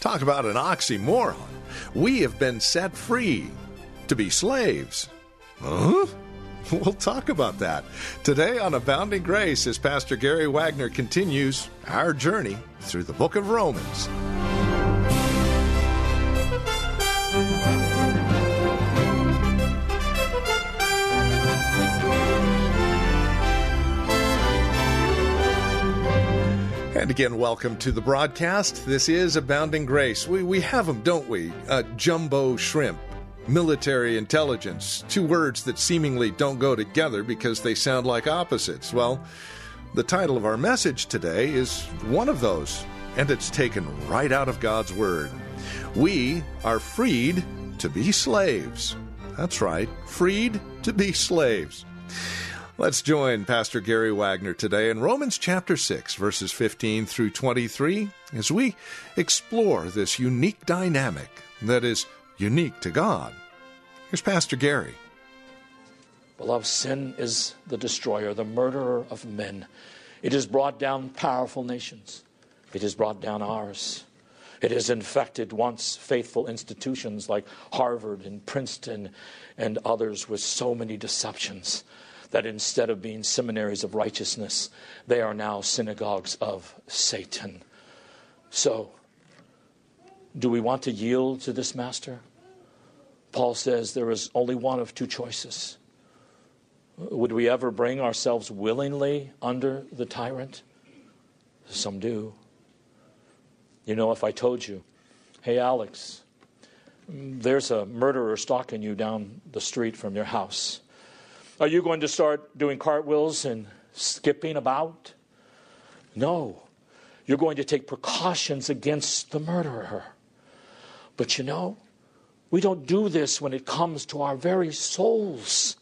Talk about an oxymoron. We have been set free to be slaves. Huh? We'll talk about that. Today on Abounding Grace, as Pastor Gary Wagner continues our journey through the book of Romans. And again, welcome to the broadcast. This is Abounding Grace. We, we have them, don't we? Uh, jumbo shrimp, military intelligence, two words that seemingly don't go together because they sound like opposites. Well, the title of our message today is one of those, and it's taken right out of God's Word. We are freed to be slaves. That's right, freed to be slaves. Let's join Pastor Gary Wagner today in Romans chapter 6, verses 15 through 23, as we explore this unique dynamic that is unique to God. Here's Pastor Gary. Beloved, sin is the destroyer, the murderer of men. It has brought down powerful nations, it has brought down ours. It has infected once faithful institutions like Harvard and Princeton and others with so many deceptions that instead of being seminaries of righteousness, they are now synagogues of Satan. So, do we want to yield to this master? Paul says there is only one of two choices. Would we ever bring ourselves willingly under the tyrant? Some do. You know, if I told you, hey, Alex, there's a murderer stalking you down the street from your house. Are you going to start doing cartwheels and skipping about? No. You're going to take precautions against the murderer. But you know, we don't do this when it comes to our very souls.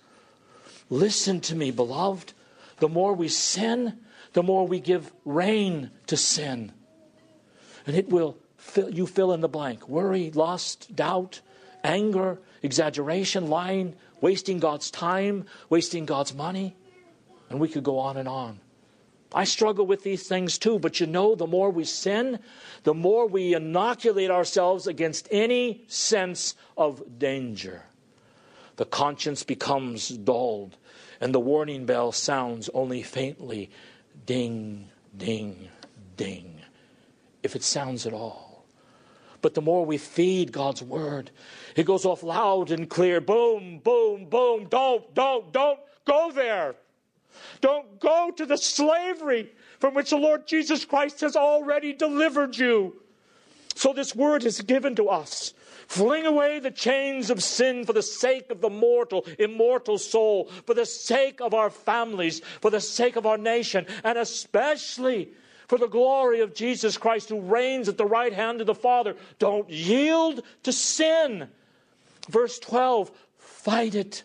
Listen to me, beloved. The more we sin, the more we give rein to sin. And it will fill, you fill in the blank worry, lust, doubt, anger, exaggeration, lying, wasting God's time, wasting God's money. And we could go on and on. I struggle with these things too, but you know, the more we sin, the more we inoculate ourselves against any sense of danger. The conscience becomes dulled, and the warning bell sounds only faintly ding, ding, ding, if it sounds at all. But the more we feed God's word, it goes off loud and clear. Boom, boom, boom. Don't, don't, don't go there. Don't go to the slavery from which the Lord Jesus Christ has already delivered you. So this word is given to us. Fling away the chains of sin for the sake of the mortal, immortal soul, for the sake of our families, for the sake of our nation, and especially for the glory of Jesus Christ who reigns at the right hand of the Father. Don't yield to sin. Verse 12 fight it.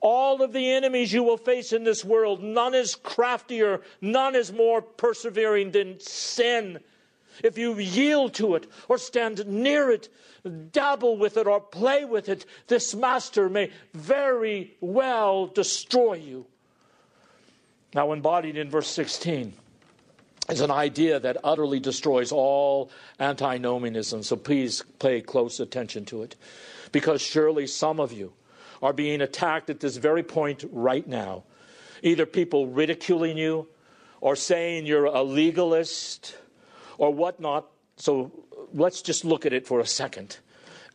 All of the enemies you will face in this world, none is craftier, none is more persevering than sin. If you yield to it or stand near it, dabble with it or play with it, this master may very well destroy you. Now, embodied in verse 16 is an idea that utterly destroys all antinomianism, so please pay close attention to it because surely some of you are being attacked at this very point right now. Either people ridiculing you or saying you're a legalist or whatnot. So let's just look at it for a second.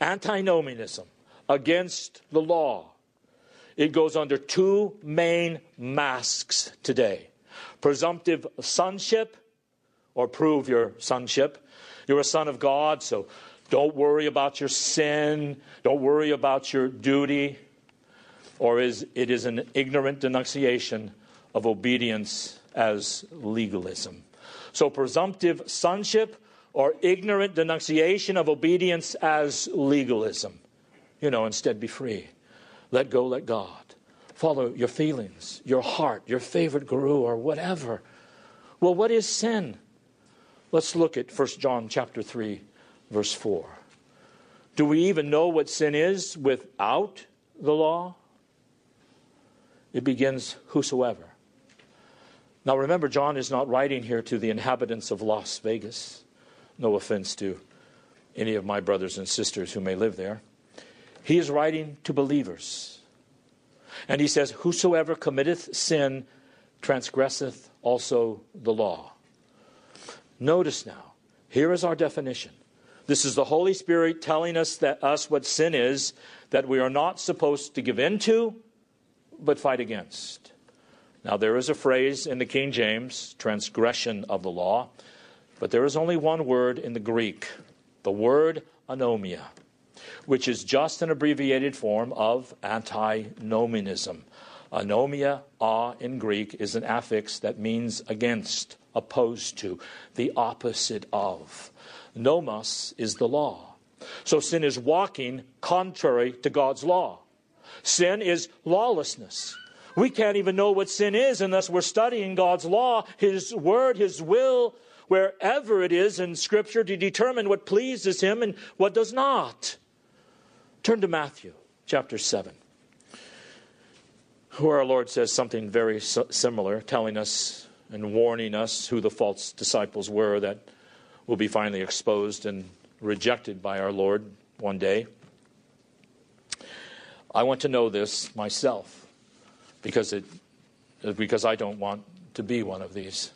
Antinomianism against the law. It goes under two main masks today presumptive sonship, or prove your sonship. You're a son of God, so don't worry about your sin. Don't worry about your duty. Or is it is an ignorant denunciation of obedience as legalism. So presumptive sonship or ignorant denunciation of obedience as legalism. You know, instead be free. Let go, let God. Follow your feelings, your heart, your favorite guru, or whatever. Well, what is sin? Let's look at 1 John chapter 3, verse 4. Do we even know what sin is without the law? It begins whosoever. Now remember, John is not writing here to the inhabitants of Las Vegas. No offense to any of my brothers and sisters who may live there. He is writing to believers. And he says, Whosoever committeth sin transgresseth also the law. Notice now, here is our definition. This is the Holy Spirit telling us that us what sin is that we are not supposed to give in to, but fight against. Now there is a phrase in the King James, transgression of the law, but there is only one word in the Greek, the word anomia, which is just an abbreviated form of antinomianism. Anomia, a in Greek, is an affix that means against, opposed to, the opposite of. Nomos is the law. So sin is walking contrary to God's law. Sin is lawlessness. We can't even know what sin is unless we're studying God's law, His word, His will, wherever it is in Scripture to determine what pleases Him and what does not. Turn to Matthew chapter 7, where our Lord says something very similar, telling us and warning us who the false disciples were that will be finally exposed and rejected by our Lord one day. I want to know this myself because, it, because I don't want to be one of these.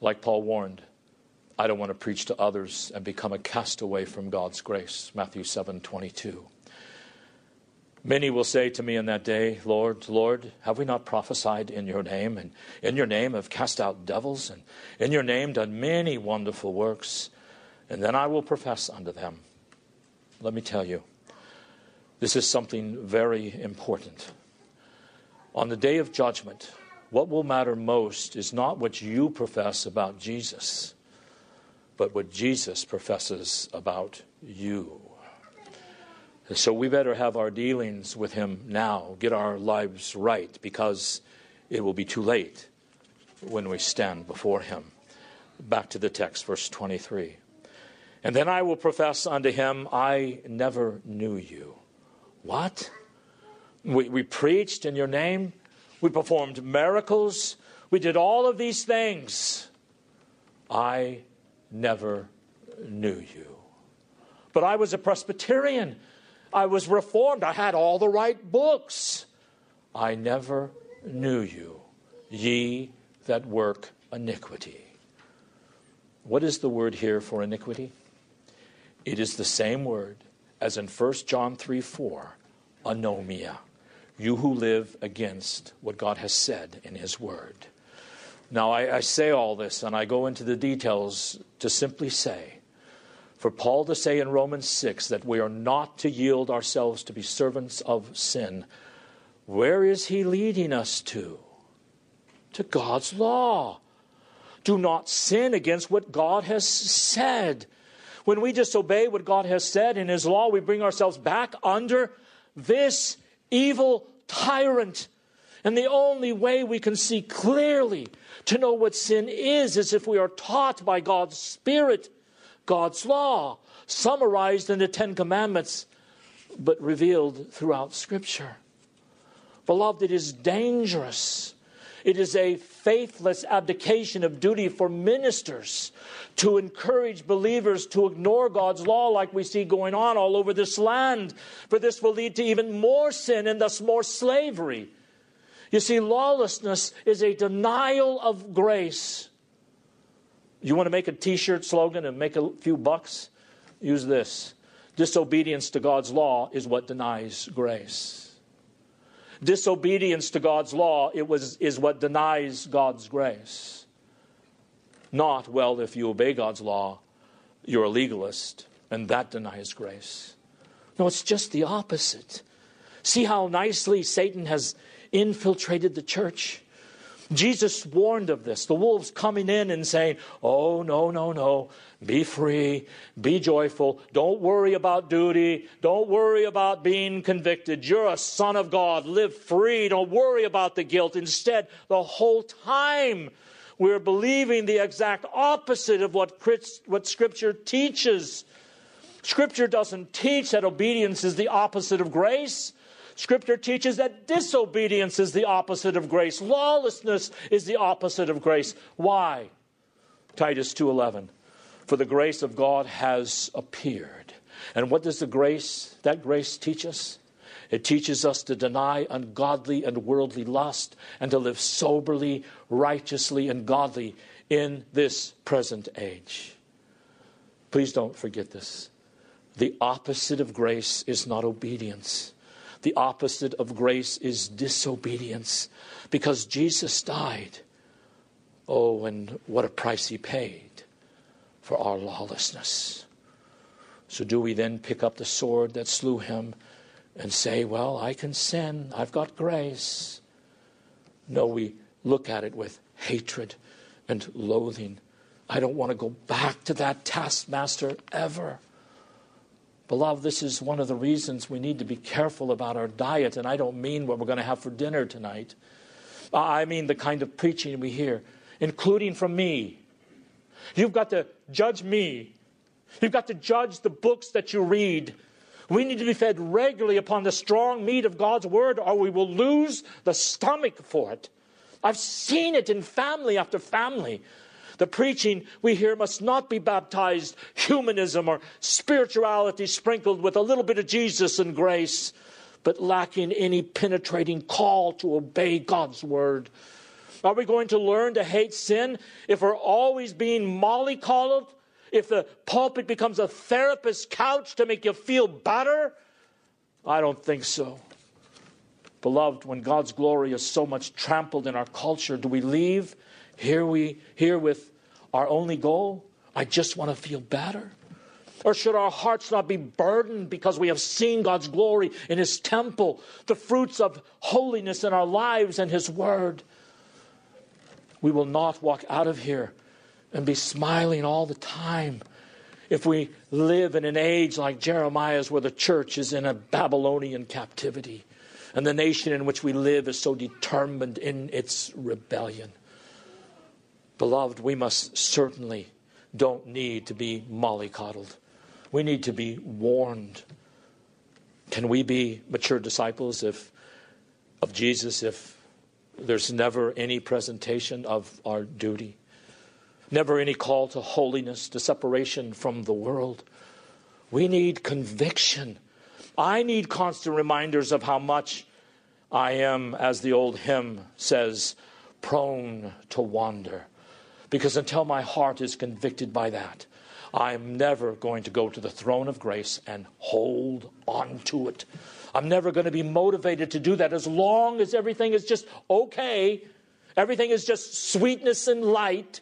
Like Paul warned, I don't want to preach to others and become a castaway from God's grace. Matthew 7 22. Many will say to me in that day, Lord, Lord, have we not prophesied in your name, and in your name have cast out devils, and in your name done many wonderful works? And then I will profess unto them, let me tell you, this is something very important. On the day of judgment, what will matter most is not what you profess about Jesus, but what Jesus professes about you. So we better have our dealings with Him now, get our lives right, because it will be too late when we stand before Him. Back to the text, verse 23. And then I will profess unto him, I never knew you. What? We, we preached in your name, we performed miracles, we did all of these things. I never knew you. But I was a Presbyterian. I was reformed. I had all the right books. I never knew you, ye that work iniquity. What is the word here for iniquity? It is the same word as in 1 John 3 4, anomia. You who live against what God has said in His Word. Now, I, I say all this and I go into the details to simply say for Paul to say in Romans 6 that we are not to yield ourselves to be servants of sin, where is he leading us to? To God's law. Do not sin against what God has said. When we disobey what God has said in His law, we bring ourselves back under this evil tyrant. And the only way we can see clearly to know what sin is is if we are taught by God's Spirit God's law, summarized in the Ten Commandments, but revealed throughout Scripture. Beloved, it is dangerous. It is a faithless abdication of duty for ministers to encourage believers to ignore God's law like we see going on all over this land, for this will lead to even more sin and thus more slavery. You see, lawlessness is a denial of grace. You want to make a t shirt slogan and make a few bucks? Use this. Disobedience to God's law is what denies grace. Disobedience to God's law it was, is what denies God's grace. Not, well, if you obey God's law, you're a legalist, and that denies grace. No, it's just the opposite. See how nicely Satan has infiltrated the church? Jesus warned of this. The wolves coming in and saying, Oh, no, no, no. Be free. Be joyful. Don't worry about duty. Don't worry about being convicted. You're a son of God. Live free. Don't worry about the guilt. Instead, the whole time we're believing the exact opposite of what, what Scripture teaches. Scripture doesn't teach that obedience is the opposite of grace. Scripture teaches that disobedience is the opposite of grace. Lawlessness is the opposite of grace. Why? Titus 2:11. For the grace of God has appeared. And what does the grace, that grace teach us? It teaches us to deny ungodly and worldly lust and to live soberly, righteously, and godly in this present age. Please don't forget this. The opposite of grace is not obedience. The opposite of grace is disobedience because Jesus died. Oh, and what a price he paid for our lawlessness. So, do we then pick up the sword that slew him and say, Well, I can sin, I've got grace? No, we look at it with hatred and loathing. I don't want to go back to that taskmaster ever. Beloved, this is one of the reasons we need to be careful about our diet, and I don't mean what we're going to have for dinner tonight. I mean the kind of preaching we hear, including from me. You've got to judge me. You've got to judge the books that you read. We need to be fed regularly upon the strong meat of God's word, or we will lose the stomach for it. I've seen it in family after family. The preaching we hear must not be baptized humanism or spirituality sprinkled with a little bit of Jesus and grace, but lacking any penetrating call to obey God's word. Are we going to learn to hate sin if we're always being mollycoddled? If the pulpit becomes a therapist's couch to make you feel better? I don't think so. Beloved, when God's glory is so much trampled in our culture, do we leave here we here with our only goal, I just want to feel better. Or should our hearts not be burdened because we have seen God's glory in His temple, the fruits of holiness in our lives and His Word? We will not walk out of here and be smiling all the time if we live in an age like Jeremiah's where the church is in a Babylonian captivity and the nation in which we live is so determined in its rebellion. Beloved, we must certainly don't need to be mollycoddled. We need to be warned. Can we be mature disciples if, of Jesus if there's never any presentation of our duty? Never any call to holiness, to separation from the world. We need conviction. I need constant reminders of how much I am, as the old hymn says, prone to wander. Because until my heart is convicted by that, I'm never going to go to the throne of grace and hold on to it. I'm never going to be motivated to do that as long as everything is just okay. Everything is just sweetness and light.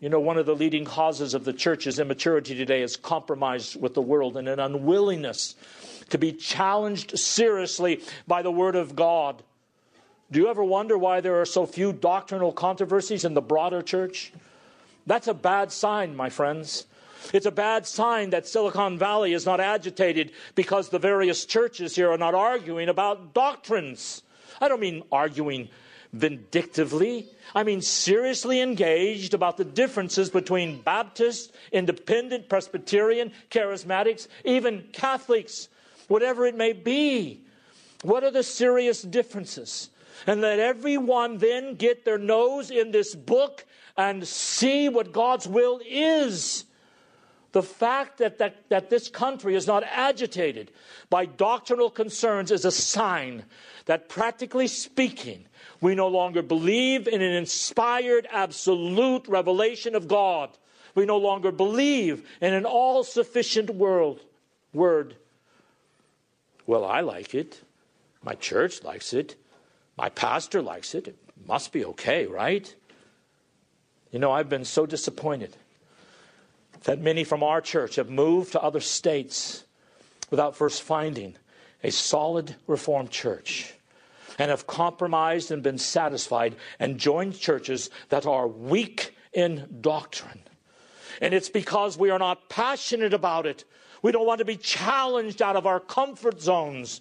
You know, one of the leading causes of the church's immaturity today is compromise with the world and an unwillingness to be challenged seriously by the Word of God. Do you ever wonder why there are so few doctrinal controversies in the broader church? That's a bad sign, my friends. It's a bad sign that Silicon Valley is not agitated because the various churches here are not arguing about doctrines. I don't mean arguing vindictively. I mean seriously engaged about the differences between Baptist, Independent, Presbyterian, Charismatics, even Catholics, whatever it may be. What are the serious differences? And let everyone then get their nose in this book and see what God's will is. The fact that, that, that this country is not agitated by doctrinal concerns is a sign that, practically speaking, we no longer believe in an inspired, absolute revelation of God. We no longer believe in an all sufficient world, word. Well, I like it. My church likes it. My pastor likes it. It must be okay, right? You know, I've been so disappointed that many from our church have moved to other states without first finding a solid Reformed church. and have compromised and been satisfied and joined churches that are weak in doctrine. And it's because we are not passionate about it. We don't want to be challenged out of our comfort zones.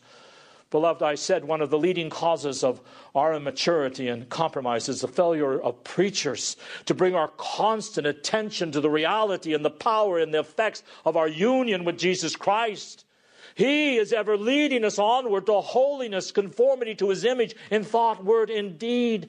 Beloved, I said one of the leading causes of our immaturity and compromise is the failure of preachers to bring our constant attention to the reality and the power and the effects of our union with Jesus Christ. He is ever leading us onward to holiness, conformity to his image in thought, word, and deed.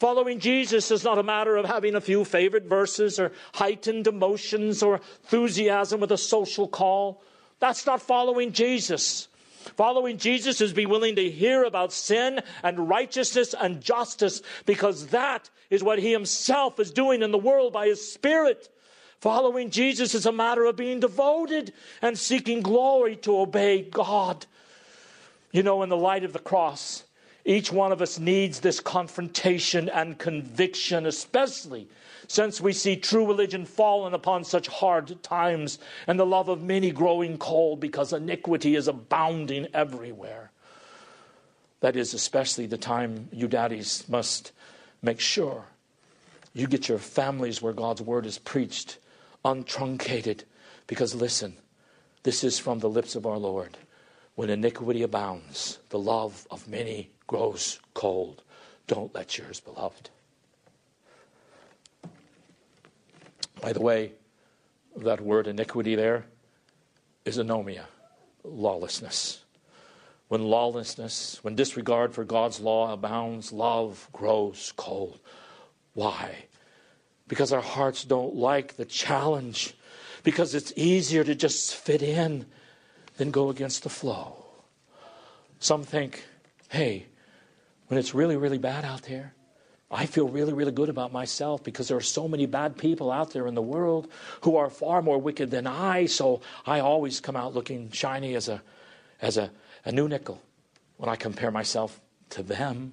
Following Jesus is not a matter of having a few favorite verses or heightened emotions or enthusiasm with a social call. That's not following Jesus. Following Jesus is be willing to hear about sin and righteousness and justice because that is what he himself is doing in the world by his spirit. Following Jesus is a matter of being devoted and seeking glory to obey God. You know, in the light of the cross, each one of us needs this confrontation and conviction, especially since we see true religion fallen upon such hard times and the love of many growing cold because iniquity is abounding everywhere. That is especially the time you daddies must make sure you get your families where God's word is preached, untruncated. Because listen, this is from the lips of our Lord. When iniquity abounds, the love of many grows cold. Don't let yours, beloved. By the way, that word iniquity there is anomia, lawlessness. When lawlessness, when disregard for God's law abounds, love grows cold. Why? Because our hearts don't like the challenge, because it's easier to just fit in than go against the flow. Some think, hey, when it's really, really bad out there, I feel really, really good about myself because there are so many bad people out there in the world who are far more wicked than I. So I always come out looking shiny as a, as a, a new nickel when I compare myself to them.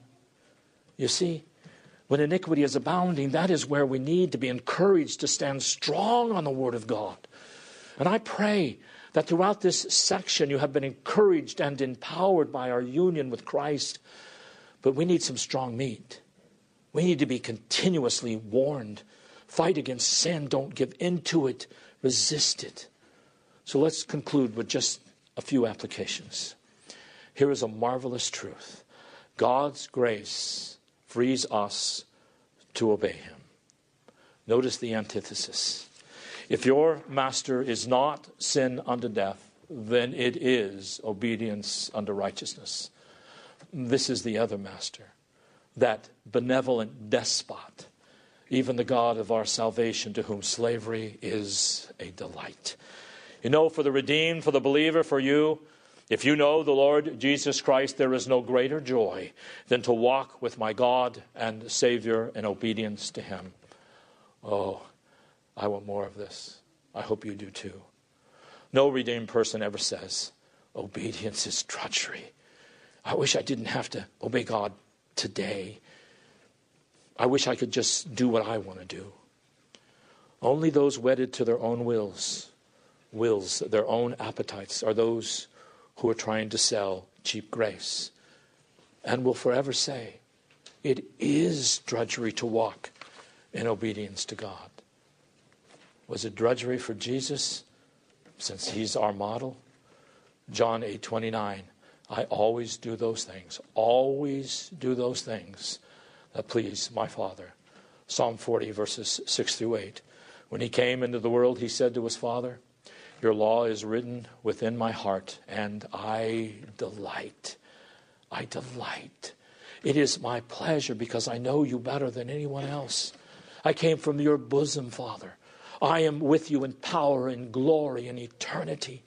You see, when iniquity is abounding, that is where we need to be encouraged to stand strong on the Word of God. And I pray that throughout this section you have been encouraged and empowered by our union with Christ. But we need some strong meat. We need to be continuously warned. Fight against sin. Don't give in to it. Resist it. So let's conclude with just a few applications. Here is a marvelous truth God's grace frees us to obey Him. Notice the antithesis. If your master is not sin unto death, then it is obedience unto righteousness. This is the other master that benevolent despot, even the God of our salvation, to whom slavery is a delight. You know, for the redeemed, for the believer, for you, if you know the Lord Jesus Christ, there is no greater joy than to walk with my God and Savior in obedience to Him. Oh, I want more of this. I hope you do too. No redeemed person ever says, obedience is drudgery. I wish I didn't have to obey God today. I wish I could just do what I want to do. Only those wedded to their own wills, wills, their own appetites, are those who are trying to sell cheap grace and will forever say, it is drudgery to walk in obedience to God. Was it drudgery for Jesus since he's our model? John 8 29. I always do those things, always do those things that please my Father. Psalm 40, verses 6 through 8. When he came into the world, he said to his Father, Your law is written within my heart, and I delight. I delight. It is my pleasure because I know you better than anyone else. I came from your bosom, Father. I am with you in power and glory and eternity.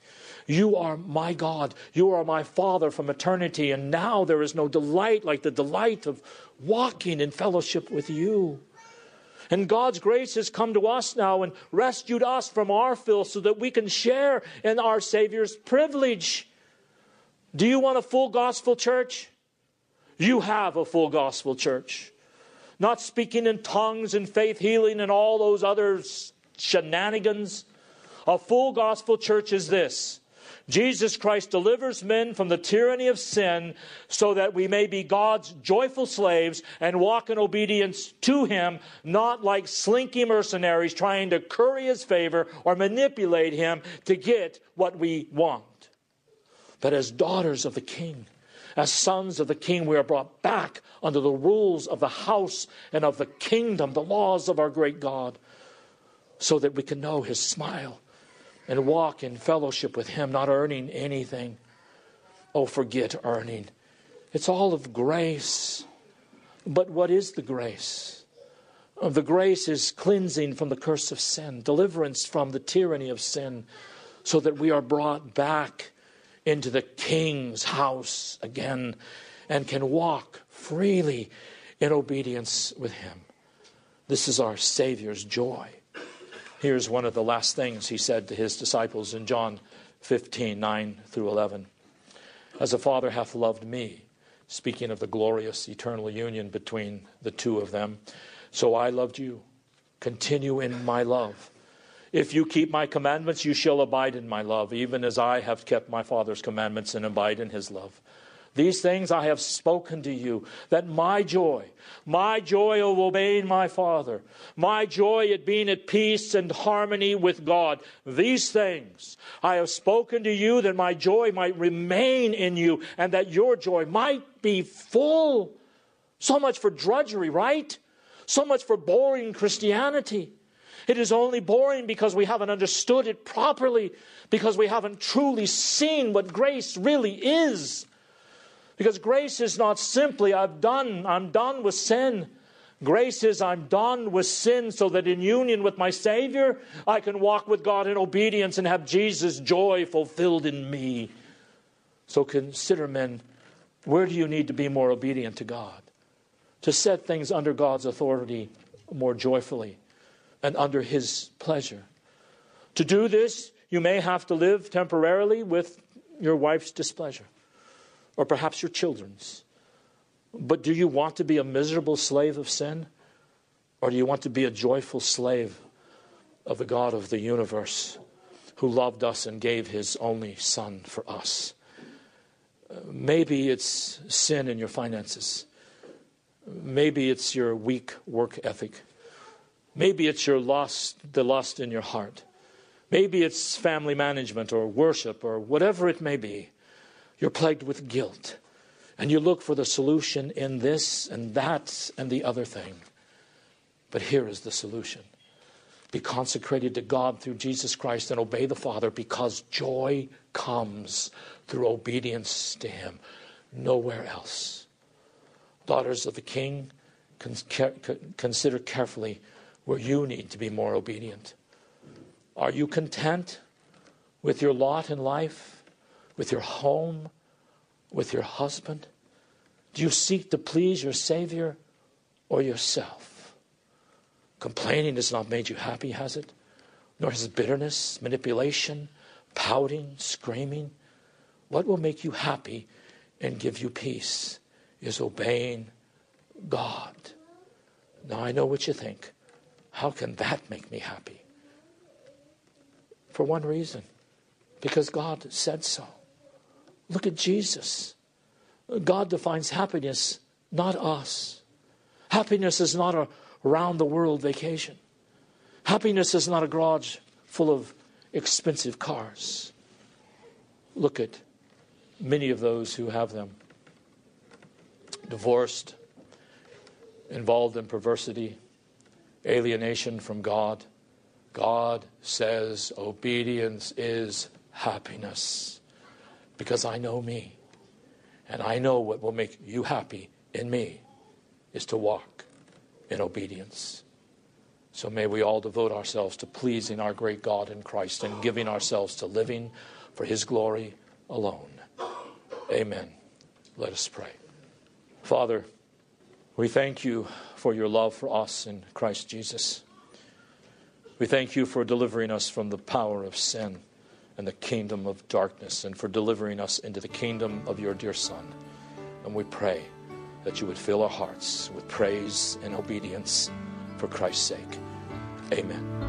You are my God. You are my Father from eternity. And now there is no delight like the delight of walking in fellowship with you. And God's grace has come to us now and rescued us from our filth so that we can share in our Savior's privilege. Do you want a full gospel church? You have a full gospel church. Not speaking in tongues and faith healing and all those other shenanigans. A full gospel church is this Jesus Christ delivers men from the tyranny of sin so that we may be God's joyful slaves and walk in obedience to Him, not like slinky mercenaries trying to curry His favor or manipulate Him to get what we want. But as daughters of the King, as sons of the King, we are brought back under the rules of the house and of the kingdom, the laws of our great God, so that we can know His smile and walk in fellowship with Him, not earning anything. Oh, forget earning. It's all of grace. But what is the grace? Uh, the grace is cleansing from the curse of sin, deliverance from the tyranny of sin, so that we are brought back into the King's house again and can walk freely in obedience with Him. This is our Savior's joy. Here's one of the last things he said to his disciples in John 15 9 through 11. As the Father hath loved me, speaking of the glorious eternal union between the two of them, so I loved you. Continue in my love. If you keep my commandments, you shall abide in my love, even as I have kept my Father's commandments and abide in his love. These things I have spoken to you, that my joy, my joy of obeying my Father, my joy at being at peace and harmony with God, these things I have spoken to you, that my joy might remain in you, and that your joy might be full. So much for drudgery, right? So much for boring Christianity. It is only boring because we haven't understood it properly, because we haven't truly seen what grace really is. Because grace is not simply, I've done, I'm done with sin. Grace is, I'm done with sin so that in union with my Savior, I can walk with God in obedience and have Jesus' joy fulfilled in me. So consider, men, where do you need to be more obedient to God? To set things under God's authority more joyfully and under His pleasure. To do this, you may have to live temporarily with your wife's displeasure or perhaps your children's. But do you want to be a miserable slave of sin? Or do you want to be a joyful slave of the God of the universe who loved us and gave his only Son for us? Uh, maybe it's sin in your finances. Maybe it's your weak work ethic. Maybe it's your lust, the lust in your heart. Maybe it's family management or worship or whatever it may be. You're plagued with guilt. And you look for the solution in this and that and the other thing. But here is the solution be consecrated to God through Jesus Christ and obey the Father because joy comes through obedience to Him. Nowhere else. Daughters of the King, consider carefully where you need to be more obedient. Are you content with your lot in life? With your home, with your husband? Do you seek to please your Savior or yourself? Complaining has not made you happy, has it? Nor has bitterness, manipulation, pouting, screaming. What will make you happy and give you peace is obeying God. Now I know what you think. How can that make me happy? For one reason because God said so. Look at Jesus. God defines happiness, not us. Happiness is not a round the world vacation. Happiness is not a garage full of expensive cars. Look at many of those who have them divorced, involved in perversity, alienation from God. God says obedience is happiness because I know me. And I know what will make you happy in me is to walk in obedience. So may we all devote ourselves to pleasing our great God in Christ and giving ourselves to living for his glory alone. Amen. Let us pray. Father, we thank you for your love for us in Christ Jesus. We thank you for delivering us from the power of sin and the kingdom of darkness and for delivering us into the kingdom of your dear Son. And we pray that you would fill our hearts with praise and obedience for Christ's sake. Amen.